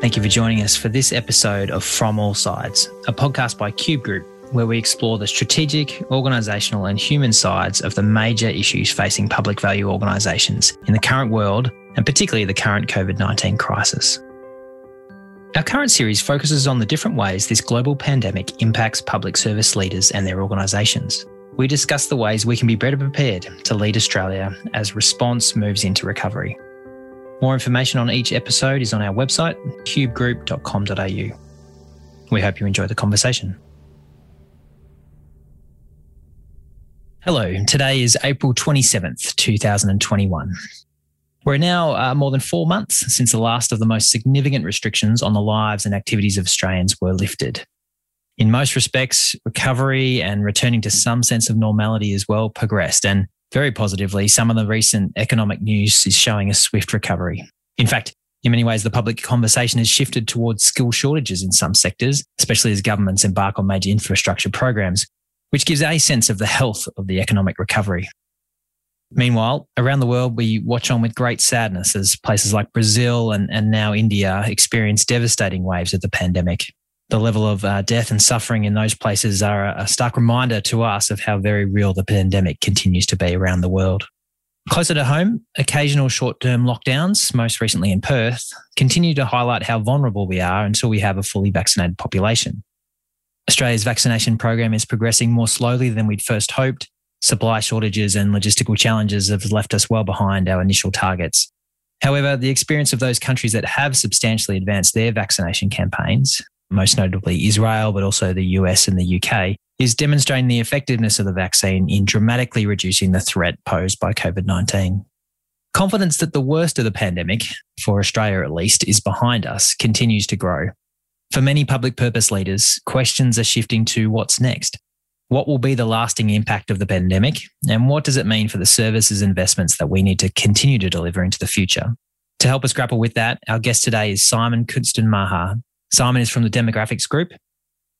Thank you for joining us for this episode of From All Sides, a podcast by Cube Group, where we explore the strategic, organisational, and human sides of the major issues facing public value organisations in the current world, and particularly the current COVID 19 crisis. Our current series focuses on the different ways this global pandemic impacts public service leaders and their organisations. We discuss the ways we can be better prepared to lead Australia as response moves into recovery. More information on each episode is on our website, cubegroup.com.au. We hope you enjoy the conversation. Hello, today is April 27th, 2021. We're now uh, more than four months since the last of the most significant restrictions on the lives and activities of Australians were lifted. In most respects, recovery and returning to some sense of normality as well progressed. And very positively, some of the recent economic news is showing a swift recovery. In fact, in many ways, the public conversation has shifted towards skill shortages in some sectors, especially as governments embark on major infrastructure programs, which gives a sense of the health of the economic recovery. Meanwhile, around the world, we watch on with great sadness as places like Brazil and, and now India experience devastating waves of the pandemic the level of uh, death and suffering in those places are a stark reminder to us of how very real the pandemic continues to be around the world. Closer to home, occasional short term lockdowns, most recently in Perth, continue to highlight how vulnerable we are until we have a fully vaccinated population. Australia's vaccination program is progressing more slowly than we'd first hoped. Supply shortages and logistical challenges have left us well behind our initial targets. However, the experience of those countries that have substantially advanced their vaccination campaigns most notably Israel, but also the US and the UK, is demonstrating the effectiveness of the vaccine in dramatically reducing the threat posed by COVID 19. Confidence that the worst of the pandemic, for Australia at least, is behind us continues to grow. For many public purpose leaders, questions are shifting to what's next. What will be the lasting impact of the pandemic? And what does it mean for the services investments that we need to continue to deliver into the future? To help us grapple with that, our guest today is Simon Kuestenmacher, Simon is from the Demographics Group.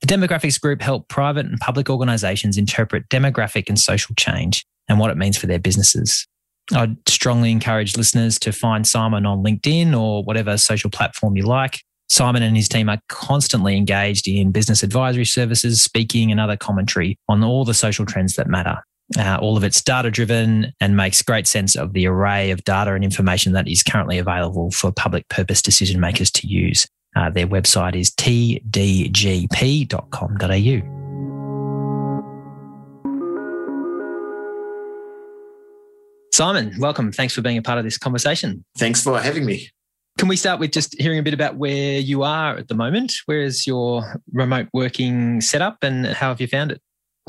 The Demographics Group help private and public organisations interpret demographic and social change and what it means for their businesses. I'd strongly encourage listeners to find Simon on LinkedIn or whatever social platform you like. Simon and his team are constantly engaged in business advisory services, speaking, and other commentary on all the social trends that matter. Uh, all of it's data driven and makes great sense of the array of data and information that is currently available for public purpose decision makers to use. Uh, their website is tdgp.com.au. Simon, welcome. Thanks for being a part of this conversation. Thanks for having me. Can we start with just hearing a bit about where you are at the moment? Where is your remote working setup and how have you found it?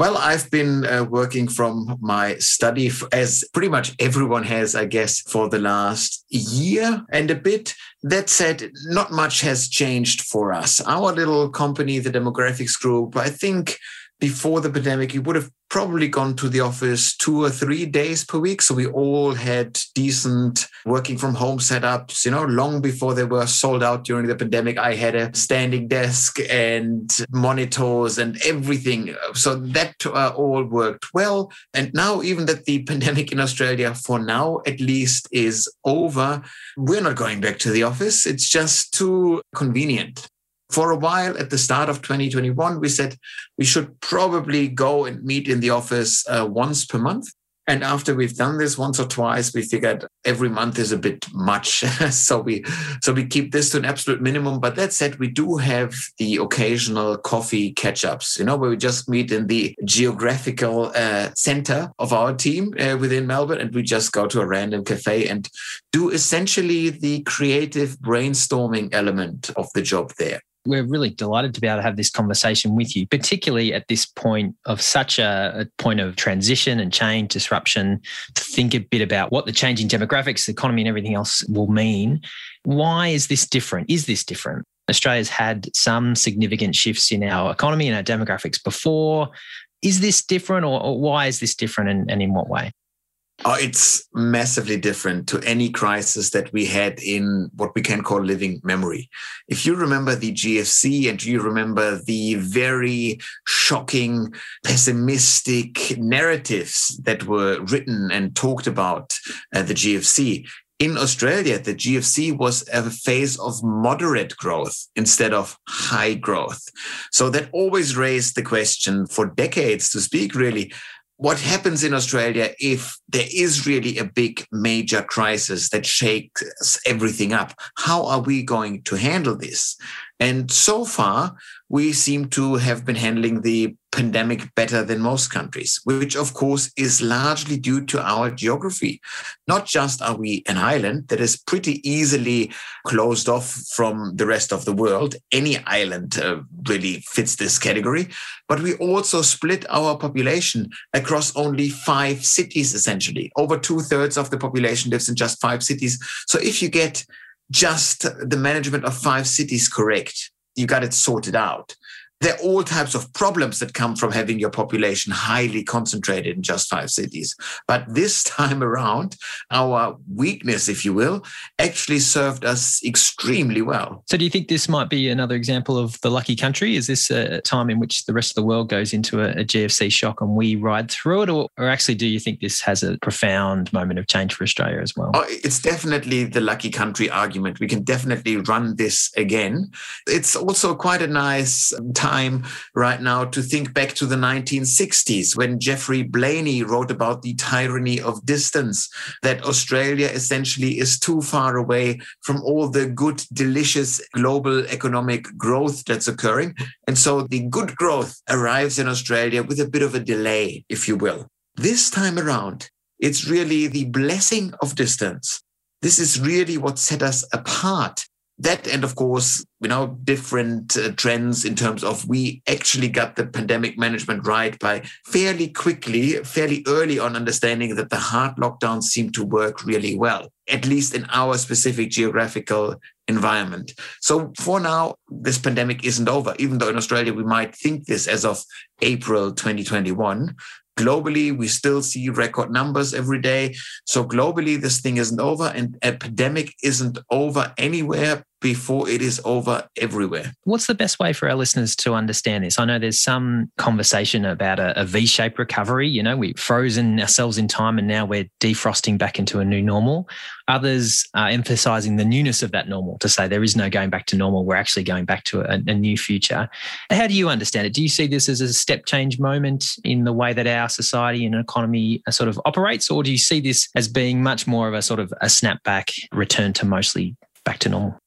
Well, I've been uh, working from my study, as pretty much everyone has, I guess, for the last year and a bit. That said, not much has changed for us. Our little company, the Demographics Group, I think before the pandemic, you would have probably gone to the office two or three days per week. So we all had decent working from home setups, you know, long before they were sold out during the pandemic. I had a standing desk and monitors and everything. So that uh, all worked well. And now, even that the pandemic in Australia, for now at least, is over, we're not going back to the office. It's just too convenient for a while at the start of 2021, we said we should probably go and meet in the office uh, once per month. And after we've done this once or twice, we figured every month is a bit much. so we so we keep this to an absolute minimum. But that said, we do have the occasional coffee catch-ups, you know, where we just meet in the geographical uh, center of our team uh, within Melbourne, and we just go to a random cafe and do essentially the creative brainstorming element of the job there. We're really delighted to be able to have this conversation with you, particularly at this point of such a, a, point of transition and change, disruption, to think a bit about what the changing demographics, the economy, and everything else will mean. Why is this different? Is this different? Australia's had some significant shifts in our economy and our demographics before. Is this different, or, or why is this different, and, and in what way? Oh, it's massively different to any crisis that we had in what we can call living memory. If you remember the GFC and you remember the very shocking, pessimistic narratives that were written and talked about uh, the GFC, In Australia, the GFC was a phase of moderate growth instead of high growth. So that always raised the question for decades to speak really what happens in Australia if there is really a big major crisis that shakes everything up? How are we going to handle this? And so far, we seem to have been handling the pandemic better than most countries, which of course is largely due to our geography. Not just are we an island that is pretty easily closed off from the rest of the world, any island uh, really fits this category, but we also split our population across only five cities, essentially. Over two thirds of the population lives in just five cities. So if you get just the management of five cities correct, you got it sorted out there are all types of problems that come from having your population highly concentrated in just five cities. But this time around, our weakness, if you will, actually served us extremely well. So, do you think this might be another example of the lucky country? Is this a time in which the rest of the world goes into a, a GFC shock and we ride through it? Or, or actually, do you think this has a profound moment of change for Australia as well? Oh, it's definitely the lucky country argument. We can definitely run this again. It's also quite a nice time time right now to think back to the 1960s when Geoffrey Blainey wrote about the tyranny of distance, that Australia essentially is too far away from all the good, delicious global economic growth that's occurring. And so the good growth arrives in Australia with a bit of a delay, if you will. This time around, it's really the blessing of distance. This is really what set us apart that and of course you know different uh, trends in terms of we actually got the pandemic management right by fairly quickly fairly early on understanding that the hard lockdowns seem to work really well at least in our specific geographical environment. So for now this pandemic isn't over even though in australia we might think this as of april 2021 globally we still see record numbers every day. So globally this thing isn't over and epidemic isn't over anywhere before it is over everywhere. What's the best way for our listeners to understand this? I know there's some conversation about a a V-shaped recovery. You know, we've frozen ourselves in time and now we're defrosting back into a new normal. Others are emphasizing the newness of that normal to say there is no going back to normal. We're actually going back to a, a new future. How do you understand it? Do you see this as a step change moment in the way that our society and economy uh, sort of operates, or do you see this as being much more of a sort of a snapback return to mostly back to normal?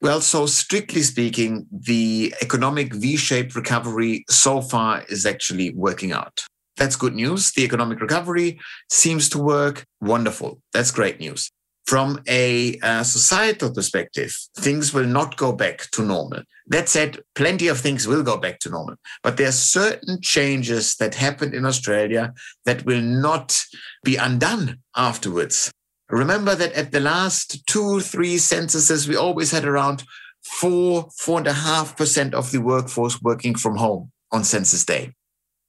Well, so strictly speaking, the economic V shaped recovery so far is actually working out. That's good news. The economic recovery seems to work. Wonderful. That's great news. From a uh, societal perspective, things will not go back to normal. That said, plenty of things will go back to normal. But there are certain changes that happened in Australia that will not be undone afterwards. Remember that at the last two, three censuses, we always had around four, four and a half percent of the workforce working from home on census day.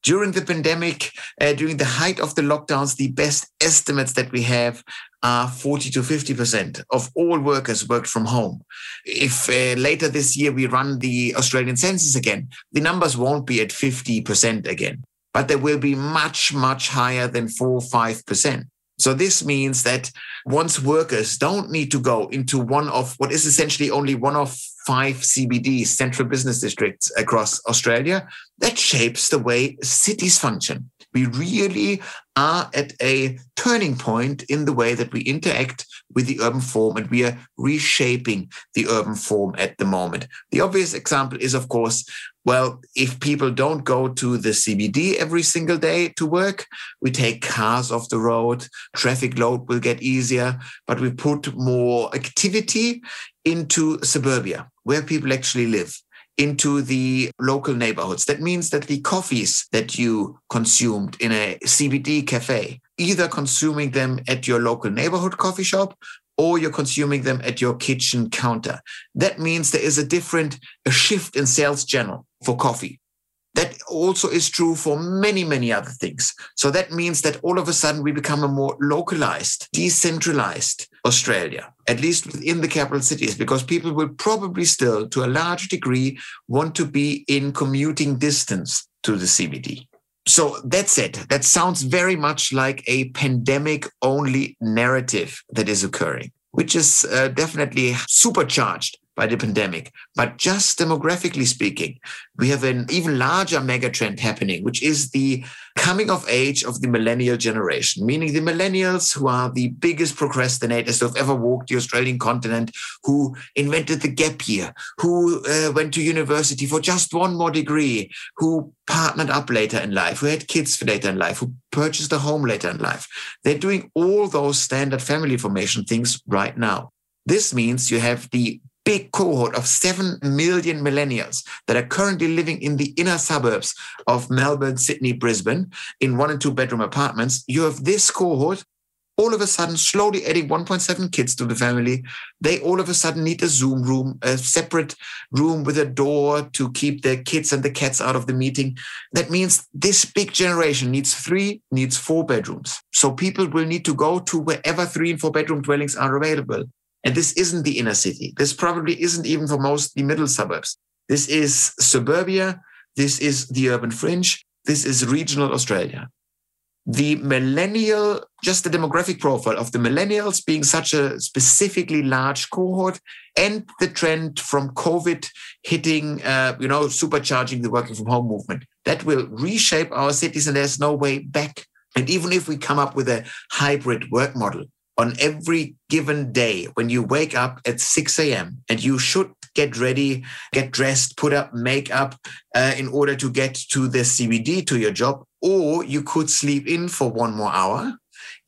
During the pandemic, uh, during the height of the lockdowns, the best estimates that we have are 40 to 50% of all workers worked from home. If uh, later this year we run the Australian census again, the numbers won't be at 50% again, but they will be much, much higher than 4 5%. So this means that once workers don't need to go into one of what is essentially only one of five CBDs, central business districts across Australia, that shapes the way cities function. We really are at a turning point in the way that we interact with the urban form and we are reshaping the urban form at the moment. The obvious example is, of course, well, if people don't go to the CBD every single day to work, we take cars off the road, traffic load will get easier, but we put more activity into suburbia where people actually live into the local neighborhoods. That means that the coffees that you consumed in a CBD cafe, either consuming them at your local neighborhood coffee shop or you're consuming them at your kitchen counter. That means there is a different a shift in sales channel for coffee. That also is true for many, many other things. So that means that all of a sudden we become a more localized, decentralized Australia, at least within the capital cities, because people will probably still, to a large degree, want to be in commuting distance to the CBD. So that's it. That sounds very much like a pandemic only narrative that is occurring. which is uh, definitely supercharged by the pandemic. But just demographically speaking, we have an even larger megatrend happening, which is the coming of age of the millennial generation, meaning the millennials who are the biggest procrastinators who have ever walked the Australian continent, who invented the gap year, who uh, went to university for just one more degree, who partnered up later in life, who had kids later in life, who purchased a home later in life. They're doing all those standard family formation things right now. This means you have the big cohort of 7 million millennials that are currently living in the inner suburbs of Melbourne, Sydney, Brisbane in one and two bedroom apartments. You have this cohort all of a sudden slowly adding 1.7 kids to the family. They all of a sudden need a Zoom room, a separate room with a door to keep the kids and the cats out of the meeting. That means this big generation needs three, needs four bedrooms. So people will need to go to wherever three and four bedroom dwellings are available. And this isn't the inner city. This probably isn't even for most the middle suburbs. This is suburbia. This is the urban fringe. This is regional Australia. The millennial, just the demographic profile of the millennials being such a specifically large cohort, and the trend from COVID hitting, uh, you know, supercharging the working from home movement, that will reshape our cities, and there's no way back. And even if we come up with a hybrid work model, on every given day when you wake up at 6 a.m. and you should get ready, get dressed, put up makeup uh, in order to get to the CBD to your job, or you could sleep in for one more hour.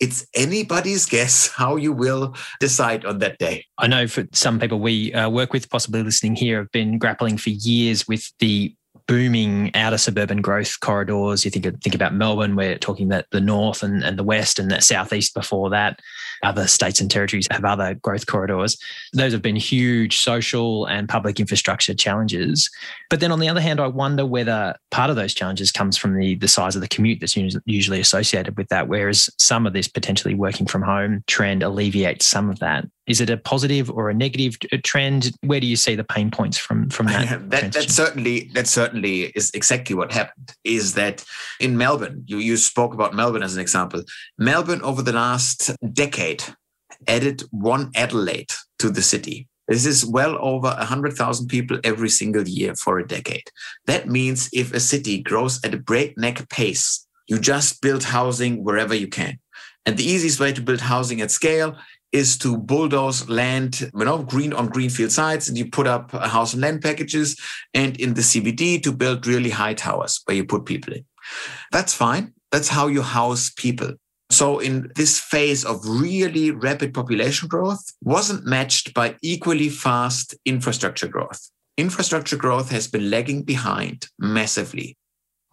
It's anybody's guess how you will decide on that day. I know for some people we uh, work with, possibly listening here, have been grappling for years with the booming outer suburban growth corridors. You think think about Melbourne, we're talking that the north and, and the west and the southeast before that. Other states and territories have other growth corridors. Those have been huge social and public infrastructure challenges. But then on the other hand, I wonder whether part of those challenges comes from the, the size of the commute that's usually associated with that, whereas some of this potentially working from home trend alleviates some of that. Is it a positive or a negative trend? Where do you see the pain points from from that? that, that certainly that certainly is exactly what happened. Is that in Melbourne? You you spoke about Melbourne as an example. Melbourne over the last decade added one Adelaide to the city. This is well over 100,000 people every single year for a decade. That means if a city grows at a breakneck pace, you just build housing wherever you can. And the easiest way to build housing at scale is to bulldoze land, you know, green on greenfield sites, and you put up house and land packages, and in the CBD to build really high towers where you put people in. That's fine. That's how you house people. So in this phase of really rapid population growth wasn't matched by equally fast infrastructure growth. Infrastructure growth has been lagging behind massively.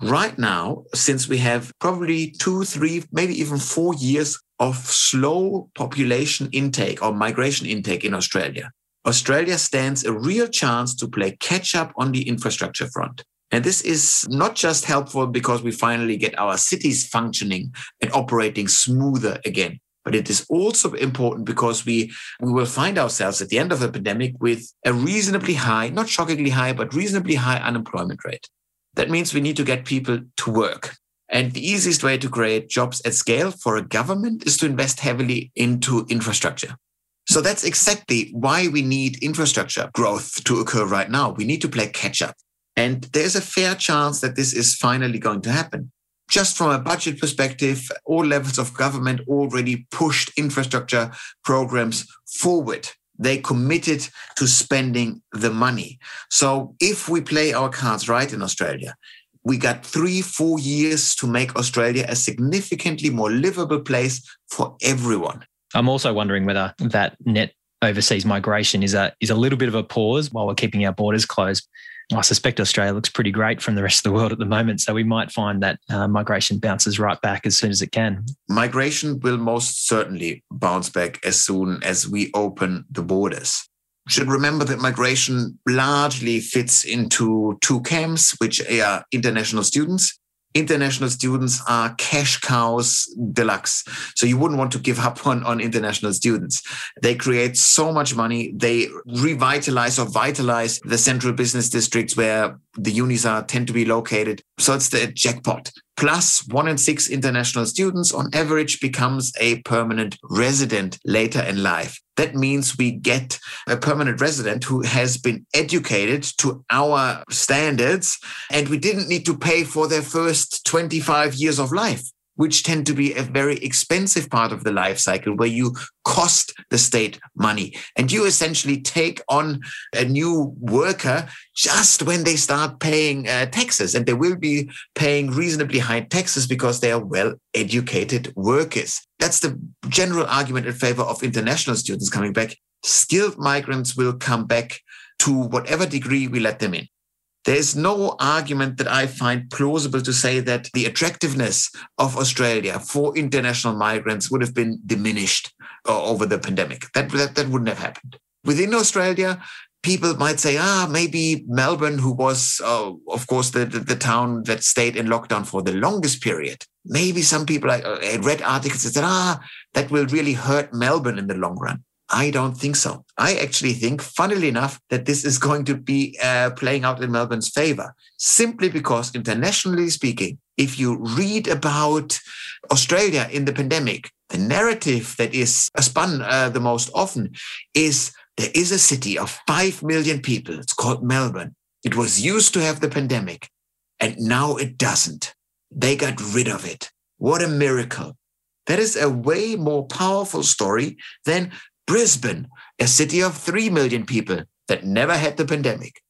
Right now, since we have probably two, three, maybe even four years of slow population intake or migration intake in Australia, Australia stands a real chance to play catch up on the infrastructure front. And this is not just helpful because we finally get our cities functioning and operating smoother again, but it is also important because we, we will find ourselves at the end of the pandemic with a reasonably high, not shockingly high, but reasonably high unemployment rate. That means we need to get people to work. And the easiest way to create jobs at scale for a government is to invest heavily into infrastructure. So that's exactly why we need infrastructure growth to occur right now. We need to play catch up. And there's a fair chance that this is finally going to happen. Just from a budget perspective, all levels of government already pushed infrastructure programs forward. They committed to spending the money. So if we play our cards right in Australia, we got three, four years to make Australia a significantly more livable place for everyone. I'm also wondering whether that net overseas migration is a is a little bit of a pause while we're keeping our borders closed. I suspect Australia looks pretty great from the rest of the world at the moment, so we might find that uh, migration bounces right back as soon as it can. Migration will most certainly bounce back as soon as we open the borders should remember that migration largely fits into two camps, which are international students. International students are cash cows deluxe. So you wouldn't want to give up on, on international students. They create so much money. They revitalize or vitalize the central business districts where the unis are tend to be located. So it's the jackpot. Plus one in six international students on average becomes a permanent resident later in life. That means we get a permanent resident who has been educated to our standards, and we didn't need to pay for their first 25 years of life which tend to be a very expensive part of the life cycle where you cost the state money. And you essentially take on a new worker just when they start paying uh, taxes. And they will be paying reasonably high taxes because they are well educated workers. That's the general argument in favor of international students coming back. Skilled migrants will come back to whatever degree we let them in there is no argument that I find plausible to say that the attractiveness of Australia for international migrants would have been diminished uh, over the pandemic. That, that, that wouldn't have happened. Within Australia, people might say, ah, maybe Melbourne, who was, uh, of course, the, the, the, town that stayed in lockdown for the longest period. Maybe some people I uh, read articles that said, ah, that will really hurt Melbourne in the long run. I don't think so. I actually think, funnily enough, that this is going to be uh, playing out in Melbourne's favor, simply because, internationally speaking, if you read about Australia in the pandemic, the narrative that is spun uh, the most often is there is a city of 5 million people. It's called Melbourne. It was used to have the pandemic, and now it doesn't. They got rid of it. What a miracle. That is a way more powerful story than Brisbane, a city of 3 million people that never had the pandemic.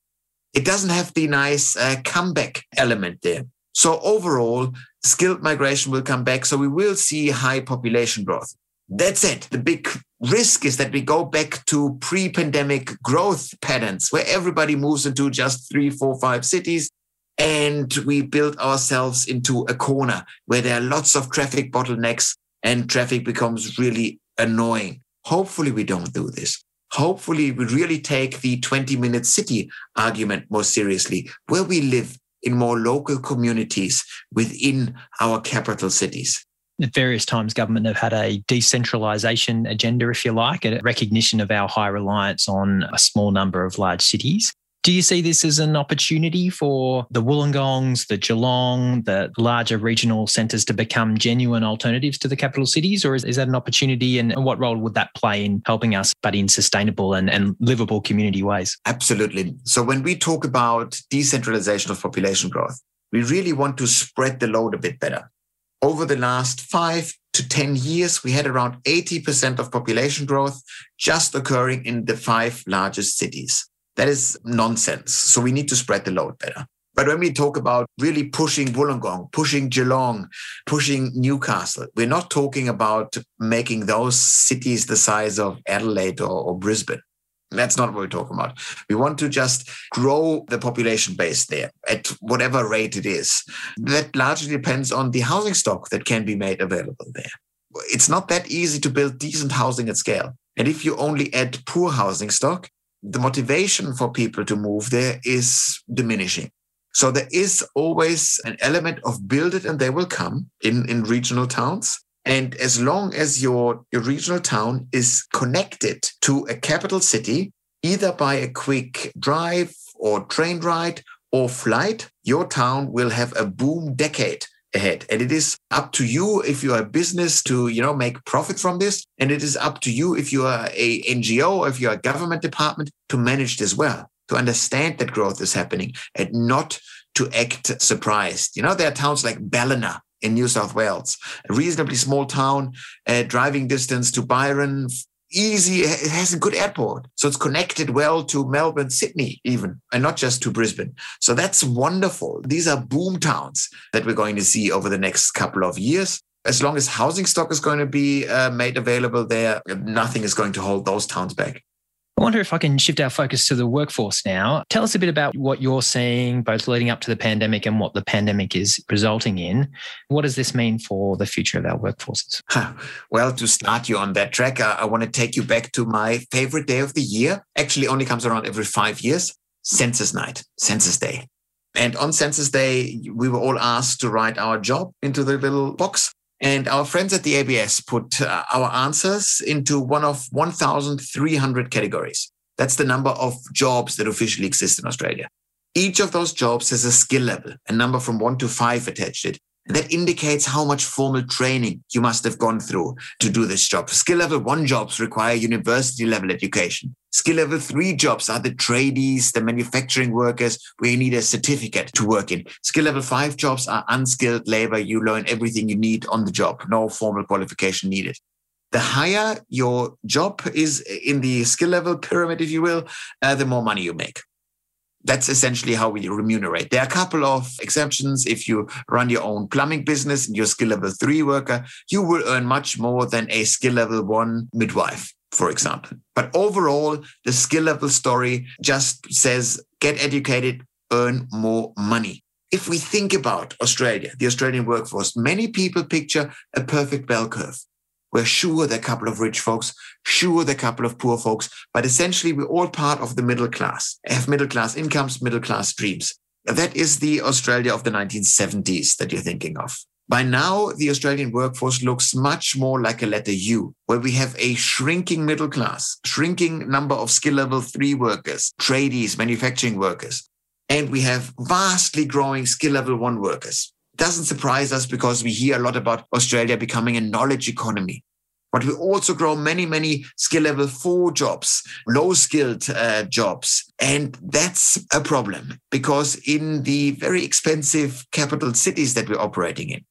It doesn't have the nice uh, comeback element there. So, overall, skilled migration will come back. So, we will see high population growth. That's it. The big risk is that we go back to pre pandemic growth patterns where everybody moves into just three, four, five cities. And we build ourselves into a corner where there are lots of traffic bottlenecks and traffic becomes really annoying. Hopefully, we don't do this. Hopefully, we really take the 20 minute city argument more seriously, where we live in more local communities within our capital cities. At various times, government have had a decentralisation agenda, if you like, a recognition of our high reliance on a small number of large cities. Do you see this as an opportunity for the Wollongongs, the Geelong, the larger regional centres to become genuine alternatives to the capital cities? Or is, is that an opportunity? And what role would that play in helping us, but in sustainable and, and livable community ways? Absolutely. So when we talk about decentralization of population growth, we really want to spread the load a bit better. Over the last five to 10 years, we had around 80% of population growth just occurring in the five largest cities. That is nonsense. So we need to spread the load better. But when we talk about really pushing Wollongong, pushing Geelong, pushing Newcastle, we're not talking about making those cities the size of Adelaide or, or Brisbane. That's not what we're talking about. We want to just grow the population base there at whatever rate it is. That largely depends on the housing stock that can be made available there. It's not that easy to build decent housing at scale. And if you only add poor housing stock, the motivation for people to move there is diminishing. So there is always an element of build it and they will come in, in regional towns. And as long as your, your regional town is connected to a capital city, either by a quick drive or train ride or flight, your town will have a boom decade ahead. And it is up to you if you are a business to you know make profit from this. And it is up to you if you are a ngo or if you are a government department to manage this well to understand that growth is happening and not to act surprised. You know there are towns like ballina in new south wales a reasonably small town uh, driving distance to byron easy, it has a good airport. So it's connected well to Melbourne, Sydney, even, and not just to Brisbane. So that's wonderful. These are boom towns that we're going to see over the next couple of years. As long as housing stock is going to be uh, made available there, nothing is going to hold those towns back. I wonder if I can shift our focus to the workforce now. Tell us a bit about what you're seeing, both leading up to the pandemic and what the pandemic is resulting in. What does this mean for the future of our workforces? Well, to start you on that track, uh, I, I want to take you back to my favorite day of the year. Actually, only comes around every five years Census Night, Census Day. And on Census Day, we were all asked to write our job into the little box. And our friends at the ABS put uh, our answers into one of 1,300 categories. That's the number of jobs that officially exist in Australia. Each of those jobs has a skill level, a number from one to five attached to it. That indicates how much formal training you must have gone through to do this job. Skill level one jobs require university level education. Skill level three jobs are the tradies, the manufacturing workers where you need a certificate to work in. Skill level five jobs are unskilled labor. You learn everything you need on the job, no formal qualification needed. The higher your job is in the skill level pyramid, if you will, uh, the more money you make that's essentially how we remunerate. There are a couple of exceptions. If you run your own plumbing business and you're skill level three worker, you will earn much more than a skill level one midwife, for example. But overall, the skill level story just says get educated, earn more money. If we think about Australia, the Australian workforce, many people picture a perfect bell curve. We're sure there are a couple of rich folks, sure there are a couple of poor folks, but essentially we're all part of the middle class, have middle class incomes, middle class dreams. That is the Australia of the 1970s that you're thinking of. By now, the Australian workforce looks much more like a letter U, where we have a shrinking middle class, shrinking number of skill level three workers, tradies, manufacturing workers, and we have vastly growing skill level one workers doesn't surprise us because we hear a lot about Australia becoming a knowledge economy. But we also grow many, many skill level four jobs, low skilled uh, jobs. And that's a problem because in the very expensive capital cities that we're operating in,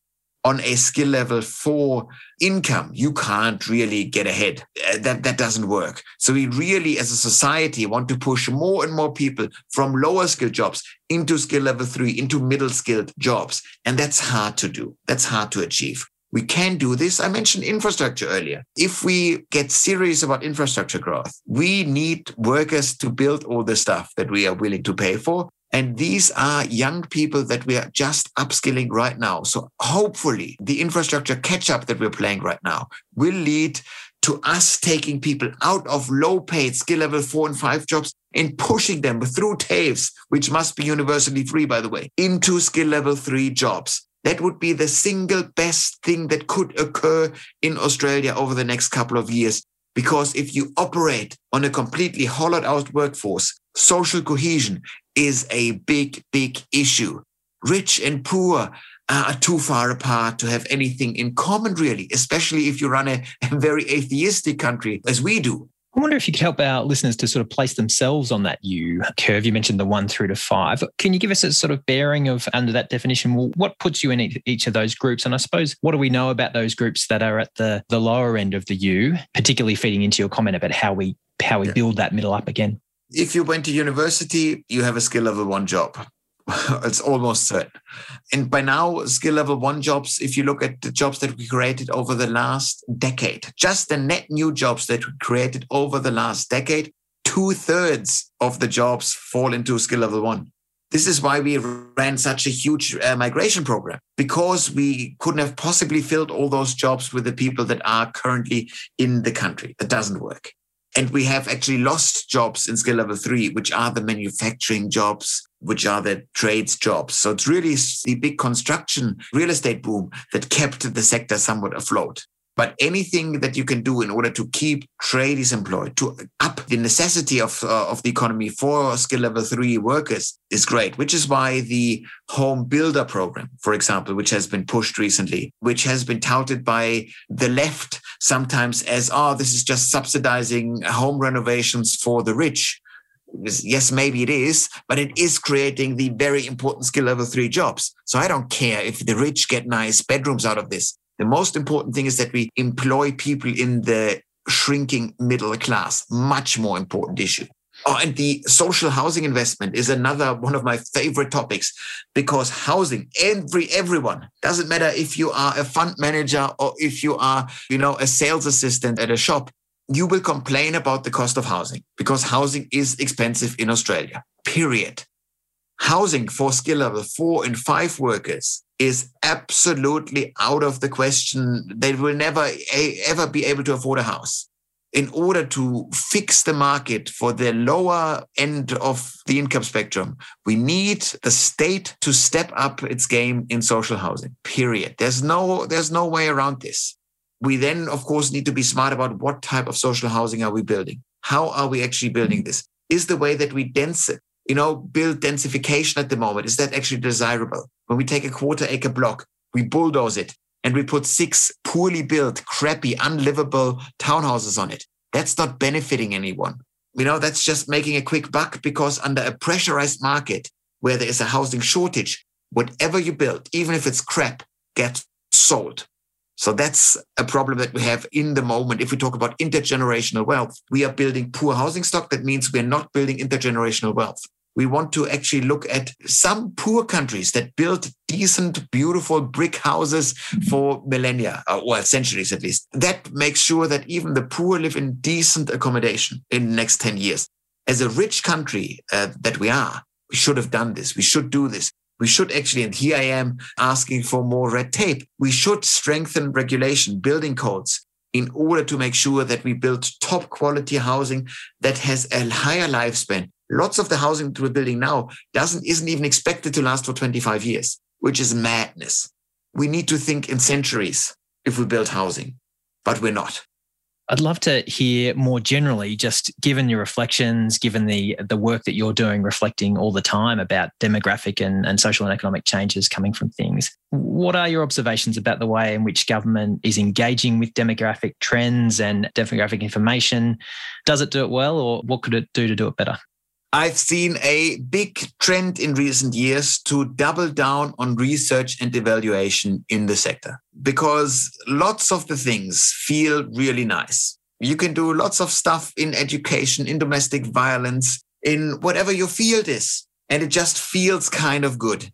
on a skill level four income, you can't really get ahead. Uh, that, that doesn't work. So we really, as a society, want to push more and more people from lower skill jobs into skill level three, into middle skilled jobs. And that's hard to do. That's hard to achieve. We can do this. I mentioned infrastructure earlier. If we get serious about infrastructure growth, we need workers to build all the stuff that we are willing to pay for. And these are young people that we are just upskilling right now. So hopefully the infrastructure catch up that we're playing right now will lead to us taking people out of low paid skill level four and five jobs and pushing them through TAFEs, which must be universally free, by the way, into skill level three jobs. That would be the single best thing that could occur in Australia over the next couple of years. Because if you operate on a completely hollowed out workforce, social cohesion is a big, big issue. Rich and poor uh, are too far apart to have anything in common, really, especially if you run a, a very atheistic country as we do. I wonder if you could help our listeners to sort of place themselves on that U curve. You mentioned the one through to five. Can you give us a sort of bearing of under that definition? Well, what puts you in each of those groups? And I suppose what do we know about those groups that are at the the lower end of the U, particularly feeding into your comment about how we how we yeah. build that middle up again? If you went to university, you have a skill level one job. it's almost certain. And by now, skill level one jobs, if you look at the jobs that we created over the last decade, just the net new jobs that we created over the last decade, two thirds of the jobs fall into skill level one. This is why we ran such a huge uh, migration program because we couldn't have possibly filled all those jobs with the people that are currently in the country. That doesn't work. And we have actually lost jobs in skill level three, which are the manufacturing jobs, which are the trades jobs. So it's really the big construction real estate boom that kept the sector somewhat afloat. But anything that you can do in order to keep tradies employed, to up the necessity of, uh, of the economy for skill level three workers is great, which is why the home builder program, for example, which has been pushed recently, which has been touted by the left sometimes as, oh, this is just subsidizing home renovations for the rich yes, maybe it is, but it is creating the very important skill level three jobs. So I don't care if the rich get nice bedrooms out of this. The most important thing is that we employ people in the shrinking middle class, much more important issue. Oh, and the social housing investment is another one of my favorite topics because housing, every everyone doesn't matter if you are a fund manager or if you are, you know, a sales assistant at a shop you will complain about the cost of housing because housing is expensive in Australia, period. Housing for skill level four and five workers is absolutely out of the question. They will never ever be able to afford a house. In order to fix the market for the lower end of the income spectrum, we need the state to step up its game in social housing. Period. There's no there's no way around this. We then, of course, need to be smart about what type of social housing are we building? How are we actually building this? Is the way that we dense it, you know, build densification at the moment, is that actually desirable? When we take a quarter acre block, we bulldoze it, and we put six poorly built, crappy, unlivable townhouses on it. That's not benefiting anyone. You know, that's just making a quick buck because under a pressurized market where there is a housing shortage, whatever you build, even if it's crap, gets sold. So that's a problem that we have in the moment. If we talk about intergenerational wealth, we are building poor housing stock. That means we're not building intergenerational wealth. We want to actually look at some poor countries that built decent, beautiful brick houses for millennia, or uh, centuries at least. That makes sure that even the poor live in decent accommodation in the next 10 years. As a rich country uh, that we are, we should have done this. We should do this. We should actually, and here I am asking for more red tape. We should strengthen regulation, building codes in order to make sure that we build top quality housing that has a higher lifespan. Lots of the housing that we're building now doesn't, isn't even expected to last for 25 years, which is madness. We need to think in centuries if we build housing, but we're not. I'd love to hear more generally, just given your reflections, given the the work that you're doing, reflecting all the time about demographic and, and social and economic changes coming from things. What are your observations about the way in which government is engaging with demographic trends and demographic information? Does it do it well, or what could it do to do it better? I've seen a big trend in recent years to double down on research and evaluation in the sector because lots of the things feel really nice. You can do lots of stuff in education, in domestic violence, in whatever your field is, and it just feels kind of good.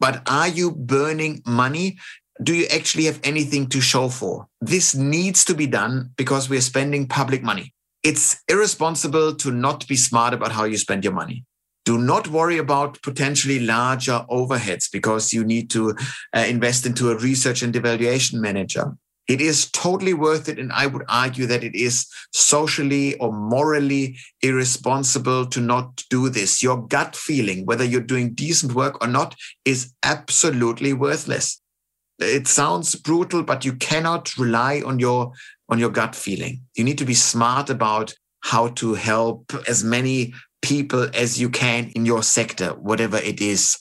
But are you burning money? Do you actually have anything to show for? This needs to be done because we're spending public money it's irresponsible to not be smart about how you spend your money. Do not worry about potentially larger overheads because you need to uh, invest into a research and evaluation manager. It is totally worth it. And I would argue that it is socially or morally irresponsible to not do this. Your gut feeling, whether you're doing decent work or not, is absolutely worthless. It sounds brutal, but you cannot rely on your on your gut feeling. You need to be smart about how to help as many people as you can in your sector, whatever it is.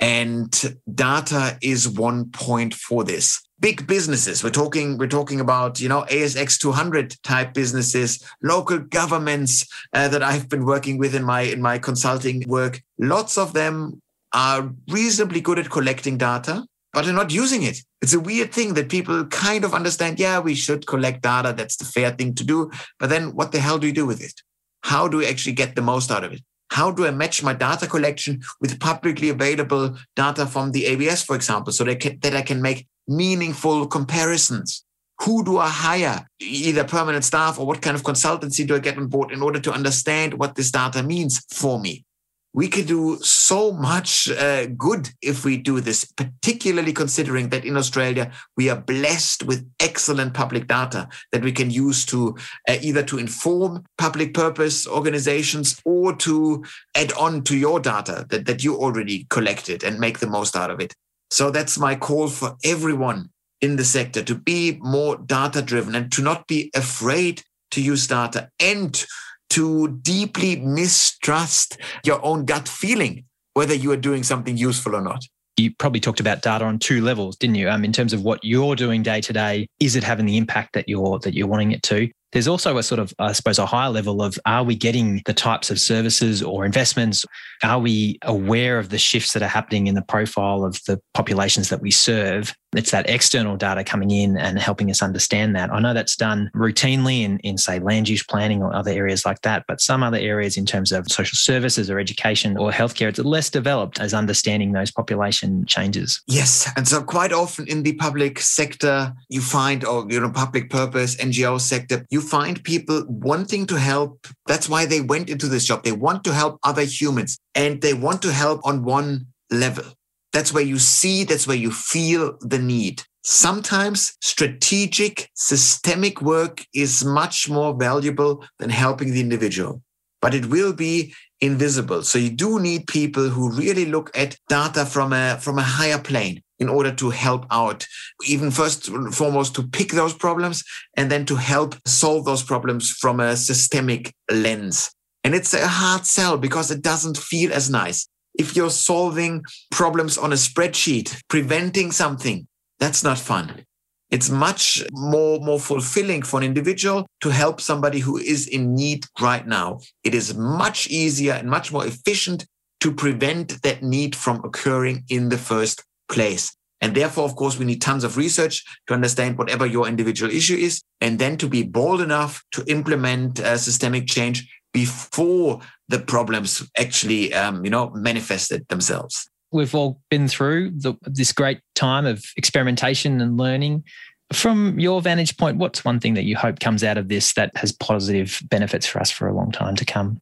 And data is one point for this. Big businesses. We're talking, we're talking about, you know, ASX 200 type businesses, local governments uh, that I've been working with in my, in my consulting work. Lots of them are reasonably good at collecting data but they're not using it. It's a weird thing that people kind of understand. Yeah, we should collect data. That's the fair thing to do. But then what the hell do you do with it? How do we actually get the most out of it? How do I match my data collection with publicly available data from the ABS, for example, so that, can, that I can make meaningful comparisons? Who do I hire, either permanent staff or what kind of consultancy do I get on board in order to understand what this data means for me? We could do so much uh, good if we do this, particularly considering that in Australia we are blessed with excellent public data that we can use to uh, either to inform public purpose organizations or to add on to your data that, that you already collected and make the most out of it. So that's my call for everyone in the sector to be more data driven and to not be afraid to use data and to deeply mistrust your own gut feeling, whether you are doing something useful or not. You probably talked about data on two levels, didn't you? Um, in terms of what you're doing day to day, is it having the impact that you're that you're wanting it to? There's also a sort of, I suppose, a higher level of are we getting the types of services or investments? Are we aware of the shifts that are happening in the profile of the populations that we serve? It's that external data coming in and helping us understand that. I know that's done routinely in, in, say, land use planning or other areas like that, but some other areas in terms of social services or education or healthcare, it's less developed as understanding those population changes. Yes. And so quite often in the public sector, you find, or, you know, public purpose, NGO sector, you find people wanting to help. That's why they went into this job. They want to help other humans and they want to help on one level. That's where you see, that's where you feel the need. Sometimes strategic, systemic work is much more valuable than helping the individual, but it will be invisible. So you do need people who really look at data from a, from a higher plane in order to help out, even first and foremost to pick those problems and then to help solve those problems from a systemic lens. And it's a hard sell because it doesn't feel as nice if you're solving problems on a spreadsheet, preventing something, that's not fun. It's much more, more fulfilling for an individual to help somebody who is in need right now. It is much easier and much more efficient to prevent that need from occurring in the first place. And therefore, of course, we need tons of research to understand whatever your individual issue is, and then to be bold enough to implement uh, systemic change before the problems actually, um, you know, manifested themselves. We've all been through the, this great time of experimentation and learning. From your vantage point, what's one thing that you hope comes out of this that has positive benefits for us for a long time to come?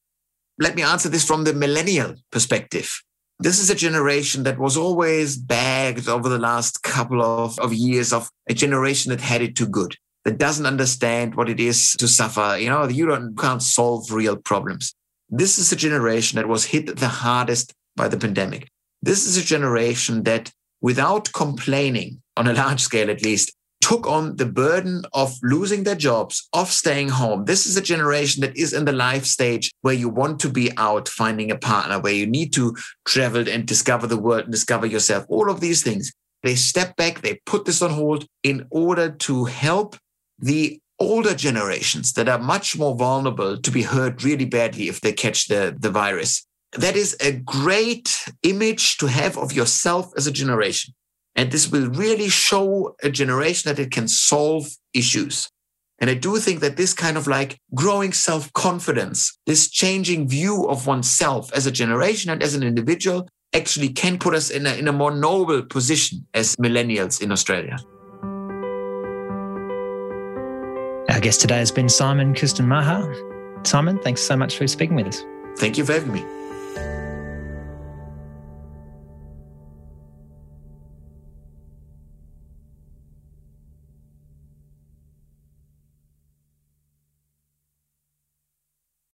Let me answer this from the millennial perspective this is a generation that was always bagged over the last couple of, of years of a generation that had it too good, that doesn't understand what it is to suffer. You know, you don't can't solve real problems. This is a generation that was hit the hardest by the pandemic. This is a generation that, without complaining on a large scale at least, took on the burden of losing their jobs, of staying home. This is a generation that is in the life stage where you want to be out finding a partner, where you need to travel and discover the world and discover yourself. All of these things. They step back, they put this on hold in order to help the older generations that are much more vulnerable to be hurt really badly if they catch the, the virus. That is a great image to have of yourself as a generation. And this will really show a generation that it can solve issues. And I do think that this kind of like growing self confidence, this changing view of oneself as a generation and as an individual actually can put us in a, in a more noble position as millennials in Australia. Our guest today has been Simon Kuestenmacher. Simon, thanks so much for speaking with us. Thank you for having me.